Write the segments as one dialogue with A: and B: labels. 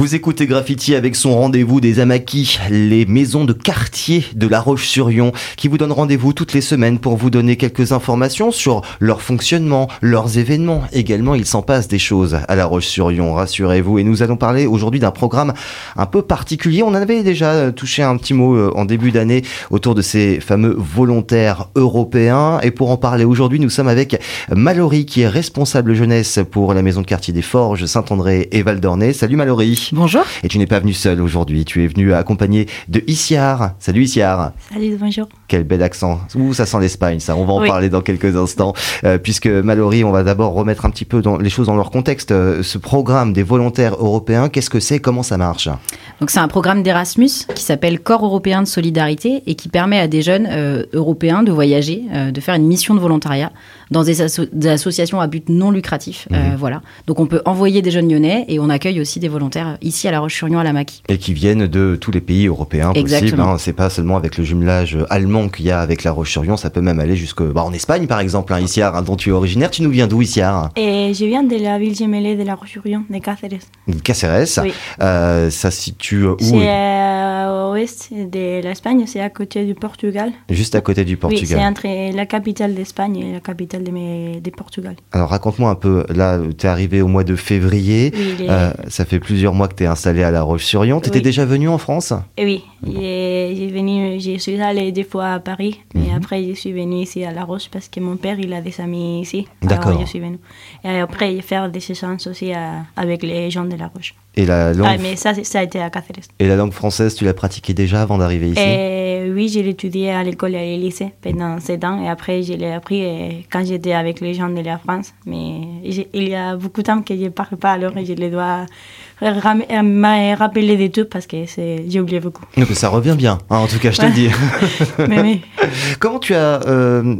A: Vous écoutez Graffiti avec son rendez-vous des Amakis, les maisons de quartier de La Roche-sur-Yon, qui vous donnent rendez-vous toutes les semaines pour vous donner quelques informations sur leur fonctionnement, leurs événements. Également, il s'en passe des choses à La Roche-sur-Yon, rassurez-vous. Et nous allons parler aujourd'hui d'un programme un peu particulier. On en avait déjà touché un petit mot euh, en début d'année autour de ces fameux volontaires européens. Et pour en parler aujourd'hui, nous sommes avec Mallory, qui est responsable jeunesse pour la maison de quartier des Forges, Saint-André et Val d'Ornay. Salut Mallory.
B: Bonjour.
A: Et tu n'es pas venu seul aujourd'hui, tu es venu accompagné de Issiar. Salut Issiar.
B: Salut, bonjour.
A: Quel bel accent. Ouh, ça sent l'Espagne, ça. On va en parler dans quelques instants. Euh, puisque Mallory, on va d'abord remettre un petit peu dans, les choses dans leur contexte. Euh, ce programme des volontaires européens, qu'est-ce que c'est? Comment ça marche?
B: Donc c'est un programme d'Erasmus qui s'appelle Corps européen de solidarité et qui permet à des jeunes euh, européens de voyager, de faire une mission de volontariat dans des, associations à but non lucratif. Mhm. voilà. Donc on peut envoyer des jeunes lyonnais et on accueille aussi des volontaires ici à La Roche-sur-Yon à la Maquis.
A: Et qui viennent de tous les pays européens possibles. Hein. C'est pas seulement avec le jumelage allemand qu'il y a avec La Roche-sur-Yon, ça peut même aller jusque bah, en Espagne par exemple, hein, Issiar, hein, dont tu es originaire. Tu nous viens d'où Issiar
C: Et Je viens de la ville gemellée de La Roche-sur-Yon, de Cáceres.
A: Cáceres, oui. euh, ça se situe où
C: C'est euh, au ouest de l'Espagne, c'est à côté du Portugal.
A: Juste à côté du Portugal.
C: Oui, c'est entre la capitale d'Espagne et la capitale de, Portugal.
A: Alors raconte-moi un peu, là tu es arrivé au mois de février, oui, euh, ça fait plusieurs mois que tu es installé à La Roche-sur-Yon. Tu étais déjà venu en France?
C: Oui, j'ai venu, je suis allé deux fois à Paris. Et mhm. après, je suis venue ici à La Roche parce que mon père, il a des amis ici.
A: D'accord.
C: je suis venue. Et après, j'ai fait des échanges aussi euh, avec les gens de La Roche.
A: Et la langue...
C: Ah, mais ça, ça a été à Cáceres.
A: Et la langue française, tu l'as pratiquée déjà avant d'arriver ici?
C: Et Oui, je l'ai étudiée à l'école et au lycée pendant 7 ans. Et après, je l'ai appris euh, quand j'étais avec les gens de la France. Mais il y a beaucoup de temps que je ne parle pas, alors je les dois m'a rappelé des trucs parce que j'ai oublié beaucoup.
A: Donc ça revient bien, hein, en tout cas, je te le dis.
C: Mais oui.
A: Comment tu as euh,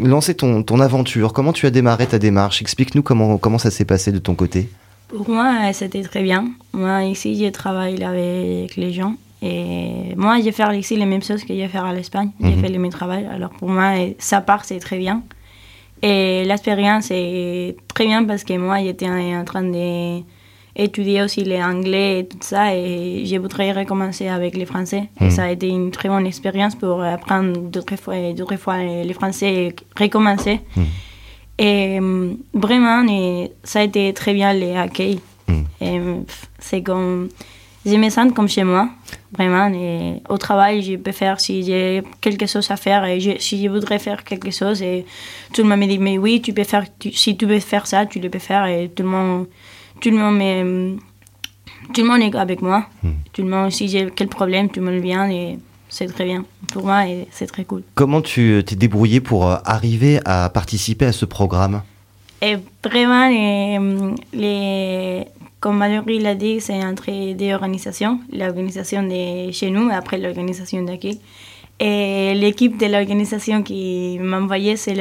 A: lancé ton, ton, aventure? Comment tu as démarré ta démarche? Explique-nous comment, comment ça s'est passé de ton côté.
C: Pour moi, c'était très bien. Moi, ici, je travaille avec les gens. Et moi, j'ai fait ici les mêmes choses que j'ai fait à l'Espagne. J'ai mhm. fait le même travail. Alors pour moi, ça part, c'est très bien. Et l'expérience est très bien parce que moi, j'étais en train de étudier aussi l'anglais et tout ça et je voudrais recommencer avec les français. Et hmm. ça a été une très bonne expérience pour apprendre d'autres fois, les français et recommencer. Hmm. Et mm, vraiment, et ça a été très bien l'accueil. Hmm. C'est comme. Je me sens comme chez moi, vraiment. Et au travail, je peux faire si j'ai quelque chose à faire et si je voudrais faire quelque chose. Et tout le monde me dit, mais oui, tu peux faire, si tu veux faire ça, tu le peux faire. Et tout le monde tout le monde, est, tout le monde est avec moi. Tout le monde, si j'ai quel problème, tout le monde vient et c'est très bien pour moi et c'est très cool.
A: Comment tu t'es débrouillé pour euh, arriver à participer à ce programme?
C: Et Vraiment, les, comme Mallory l'a dit, c'est entre deux organisations. L'organisation de chez nous et après l'organisation d'accueil. Et l'équipe de l'organisation qui m'a envoyé, c'est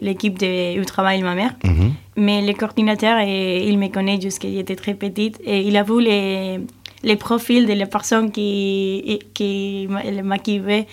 C: l'équipe du travail de ma mère. Mhm. Mais le coordinateur, il me connaît jusqu'à j'étais très petite. Et il a vu les, profils de les personnes qui, qui m'accueillaient.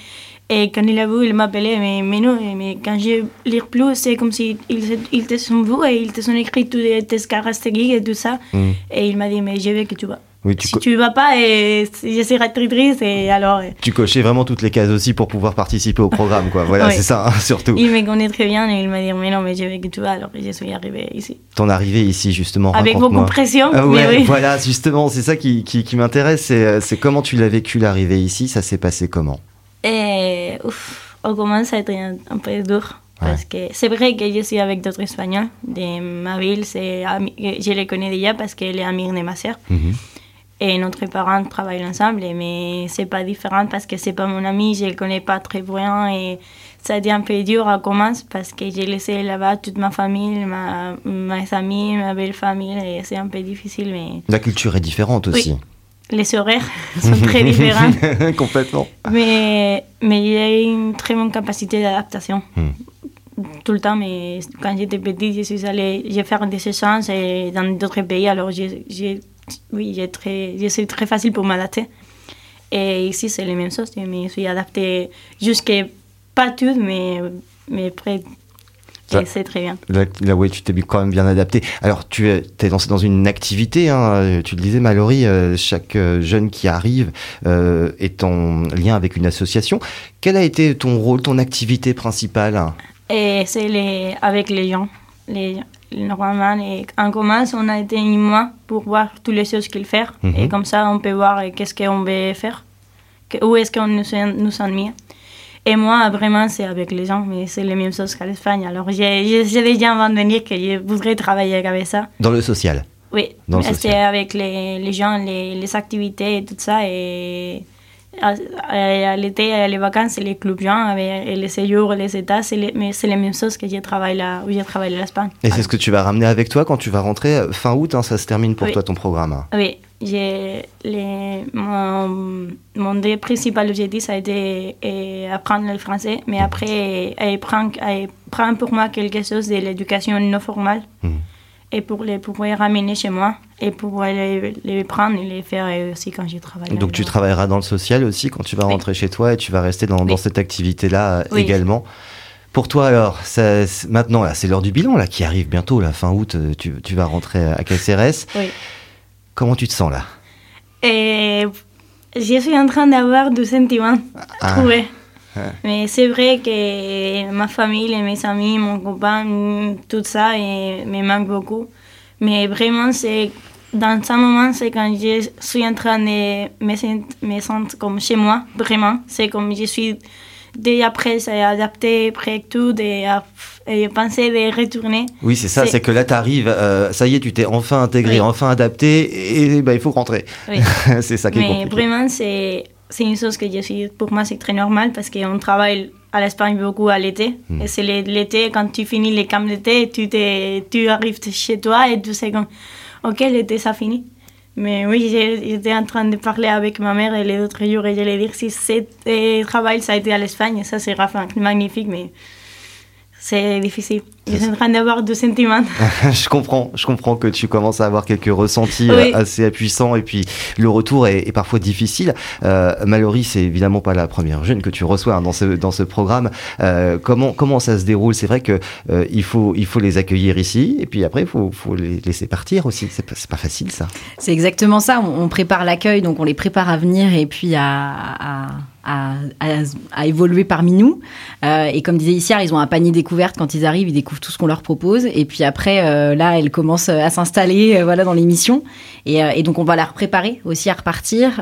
C: Et quand il a vu, il m'appelait, mais, mais non, mais quand je lis plus, c'est comme si ils, te sont vus et ils te sont écrits toutes tes caractéristiques et tout ça. Mhm. Et il m'a dit, mais je veux que tu vas si tu ne vas pas, et j'essaierai de triste et alors.
A: Tu cochais vraiment toutes les cases aussi pour pouvoir participer au programme, quoi. Voilà, c'est ça, hein, surtout.
C: Il me connaît très bien et il m'a dit, mais non, mais je que tu vas, alors je suis arrivée ici.
A: Ton arrivée ici, justement.
C: Avec beaucoup de pression.
A: Ah oui. Voilà, justement, c'est ça qui, qui, qui m'intéresse, c'est comment tu l'as vécu l'arrivée ici, ça s'est passé comment?
C: Et, ouf, Au commence, ça a été un, peu dur. Parce que c'est vrai que je suis avec d'autres Espagnols de ma ville, je les connais déjà parce qu'elle est amie de ma sœur. Mhm et notre parents travaillent ensemble, mais c'est pas différent parce que c'est pas mon ami, je le connais pas très bien et ça a été un peu dur à commencer parce que j'ai laissé là-bas toute ma famille, ma, mes amis, ma belle famille et c'est un peu difficile. Mais...
A: La culture est différente aussi.
C: Les horaires sont très différents.
A: Complètement.
C: Mais, mais il y a une très bonne capacité d'adaptation. Hmm. tout le temps, mais quand j'étais petite, je suis allée, j'ai fait des échanges dans d'autres pays, alors j'ai oui, c'est très, très facile pour m'adapter. Et ici, c'est la même chose. Je me suis adaptée jusqu'à pas tout, mais, mais près. C'est très bien.
A: Là, ouais, tu t'es quand même bien adapté. Alors, tu es, es dans, dans, une activité, hein, tu le disais, Mallory, euh, chaque euh, jeune qui arrive euh, est en lien avec une association. Quel a été ton rôle, ton activité principale?
C: C'est les, avec les gens. Les, normalement, les, en commence, on a été un mois pour voir toutes les choses qu'il fait. Mhm. Et comme ça, on peut voir qu'est-ce qu'on veut faire, où est-ce qu'on nous, nous ennuie. Et moi, vraiment, c'est avec les gens, mais c'est les mêmes choses qu'à l'Espagne. Alors, j'ai déjà avant de venir que je voudrais travailler avec ça.
A: Dans le social
C: Oui, c'est avec les, les gens, les, les, activités et tout ça. Et à, l'été, les vacances, les clubs gens, les séjours, les états, mais c'est les mêmes choses que j'ai travaillé là, où j'ai travaillé à l'Espagne.
A: Et c'est ce que tu vas ramener avec toi quand tu vas rentrer euh, fin août, hein, ça se termine pour toi ton programme
C: Oui, j'ai les, mon, mon principal objectif a été apprendre le français, mais après, apprendre, prendre pour moi quelque chose de l'éducation non formelle. Hmm. Et pour les pouvoir ramener chez moi et pouvoir les, les, prendre et les faire aussi quand je travaille.
A: Donc tu travailleras dans le social aussi quand tu vas rentrer chez toi et tu vas rester dans, dans cette activité-là euh, également. Pour toi alors, ça, maintenant là, c'est l'heure du bilan là qui arrive bientôt, la fin août, euh, tu, tu vas rentrer à KCRS. Oui. Comment tu te sens là?
C: Et Je suis en train d'avoir du sentiment ah. trouvé. Mais c'est vrai que ma famille, mes amis, mon copain, tout ça et me manque beaucoup. Mais vraiment, c'est dans ce moment, c'est quand je suis en train de me, sentir comme chez moi, vraiment. C'est comme je suis déjà prête à adapter, prêt tout, et à et penser de retourner.
A: Oui, c'est ça, c'est que là, tu arrives, euh, ça y est, tu t'es enfin intégré, enfin adapté, et bah, il faut rentrer. Oui. c'est ça qui
C: Mais
A: est compliqué.
C: vraiment, c'est une chose que je suis, pour moi, c'est très normal parce qu'on travaille à l'Espagne beaucoup à l'été. Hmm. Et c'est l'été, quand tu finis les camps d'été, tu, tu arrives chez toi et tu sais comme, ok, l'été, ça finit. Mais oui, j'étais en train de parler avec ma mère les autres jours et je lui dire si ce travail, ça a été à l'Espagne, ça sera magnifique, mais c'est difficile. Je suis en train d'avoir du sentiment.
A: je comprends, je comprends que tu commences à avoir quelques ressentis euh, assez puissants et puis le retour est, parfois difficile. Euh, Mallory, c'est évidemment pas la première jeune que tu reçois hein, dans ce dans ce programme. Euh, comment comment ça se déroule? C'est vrai que euh, il faut il faut les accueillir ici et puis après il faut, faut les laisser partir aussi. C'est pas, pas facile ça.
B: C'est exactement ça. On, prépare l'accueil, donc on les prépare à venir et puis à, à à, évoluer parmi nous. Euh, et comme disait Issiar, ils ont un panier découverte quand ils arrivent, ils découvrent tout ce qu'on leur propose. Et puis après, euh, là, elles commencent à s'installer euh, voilà, dans l'émission. Et, et, donc, on va leur préparer aussi à repartir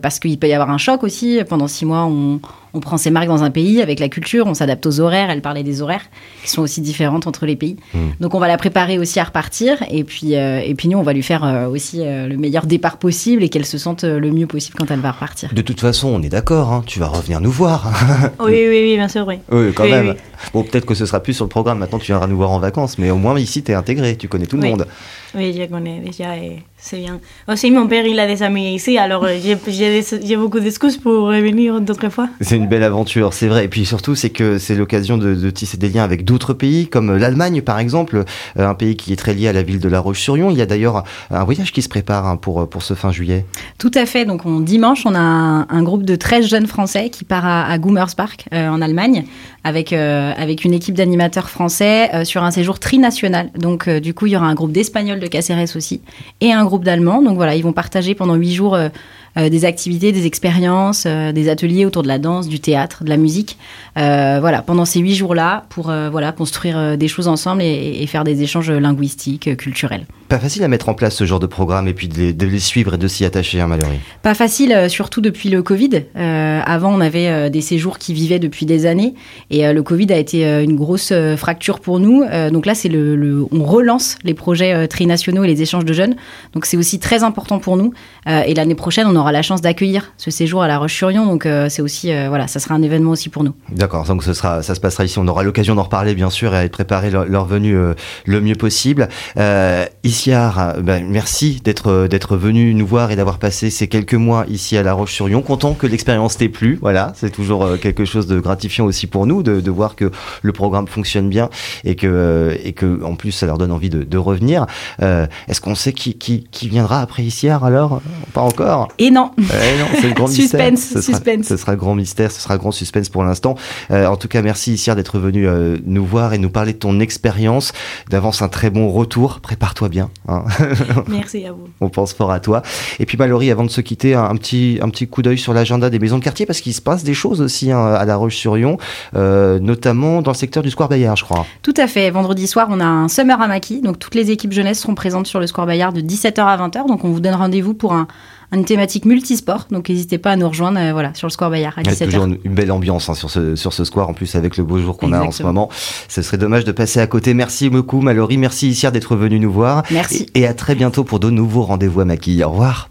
B: parce qu'il peut y avoir un choc aussi. Pendant six mois, on, on prend ses marques dans un pays avec la culture, on s'adapte aux horaires. Elle parlait des horaires qui sont aussi différentes entre les pays. Hmm. Donc on va la préparer aussi à repartir et puis euh, et puis nous on va lui faire euh, aussi euh, le meilleur départ possible et qu'elle se sente le mieux possible quand elle va repartir.
A: De toute façon, on est d'accord, hein, tu vas revenir nous voir.
C: oui, oui, oui, bien sûr, oui.
A: Oui, quand même. Bon, peut-être que ce sera plus sur le programme. Maintenant, tu viendras nous voir en vacances, mais au moins ici, tu es intégré, tu connais tout le monde.
C: Oui, je connais déjà et c'est bien. Aussi, mon père, il a des amis ici, alors euh, j'ai beaucoup d'excuses pour revenir d'autres fois.
A: C'est une belle aventure, c'est vrai. Et puis surtout, c'est que c'est l'occasion de, tisser des liens avec d'autres pays, comme l'Allemagne, par exemple, euh, un pays qui est très lié à la ville de La Roche-sur-Yon. Il y a d'ailleurs un voyage qui se prépare hein, pour, pour ce fin juillet.
B: Tout à fait. Donc, on, dimanche, on a un, groupe de 13 jeunes Français qui part à, à Gummersbach, euh, en Allemagne, avec, avec une équipe d'animateurs français sur un séjour trinational. Donc, du coup, il y aura un groupe d'Espagnols de Caceres aussi, et un groupe d'Allemands. Donc voilà, ils vont partager pendant huit jours euh, des activités, des expériences, euh, des ateliers autour de la danse, du théâtre, de la musique. voilà, pendant ces huit jours-là, pour voilà construire des choses ensemble et, faire des échanges linguistiques, culturels.
A: Pas facile à mettre en place ce genre de programme et puis de les, suivre et de s'y attacher, hein, Mallory.
B: Pas facile, surtout depuis le Covid. avant, on avait des séjours qui vivaient depuis des années et le Covid a été une grosse fracture pour nous. donc là, c'est le, on relance les projets trinationaux et les échanges de jeunes. Donc c'est aussi très important pour nous. et l'année prochaine, on aura la chance d'accueillir ce séjour à La Roche-sur-Yon. Donc euh, c'est aussi, euh, voilà, ça sera un événement aussi pour nous.
A: D'accord, donc ce sera, ça se passera ici. On aura l'occasion d'en reparler bien sûr et de préparer leur, venue euh, le mieux possible. Isiar, ben, merci d'être d'être venu nous voir et d'avoir passé ces quelques mois ici à La Roche-sur-Yon. Content que l'expérience t'ait plu. Voilà, c'est toujours quelque chose de gratifiant aussi pour nous de, de, voir que le programme fonctionne bien et que et que en plus ça leur donne envie de, de revenir. Est-ce qu'on sait qui, qui, qui, viendra après Issiar alors? Pas encore?
B: Et non,
A: eh non C'est le grand
B: suspense,
A: mystère. Ce
B: suspense.
A: Sera, ce sera grand mystère, ce sera grand suspense pour l'instant. en tout cas, merci Issiar d'être venu nous voir et nous parler de ton expérience. D'avance, un très bon retour. Prépare-toi bien. Hein.
C: Merci à vous.
A: On pense fort à toi. Et puis Mallory, avant de se quitter, un, petit, un petit coup d'œil sur l'agenda des maisons de quartier parce qu'il se passe des choses aussi hein, à La Roche-sur-Yon, euh, notamment dans le secteur du Square Bayard, je crois.
B: Tout à fait. Vendredi soir, on a un Summer Amaki. Donc toutes les équipes jeunesse seront présentes sur le Square Bayard de 17h à 20h. Donc on vous donne rendez-vous pour un, une thématique multisport. Donc n'hésitez pas à nous rejoindre euh, voilà, sur le Square Bayard à 17h.
A: Il y a toujours une, belle ambiance hein, sur, ce, sur ce square, en plus avec le beau jour qu'on a en ce moment. Ce serait dommage de passer à côté. Merci beaucoup Mallory, merci Issiar d'être venu nous voir.
B: Merci.
A: Et, et à très bientôt pour de nouveaux rendez-vous à Maquille. Au revoir.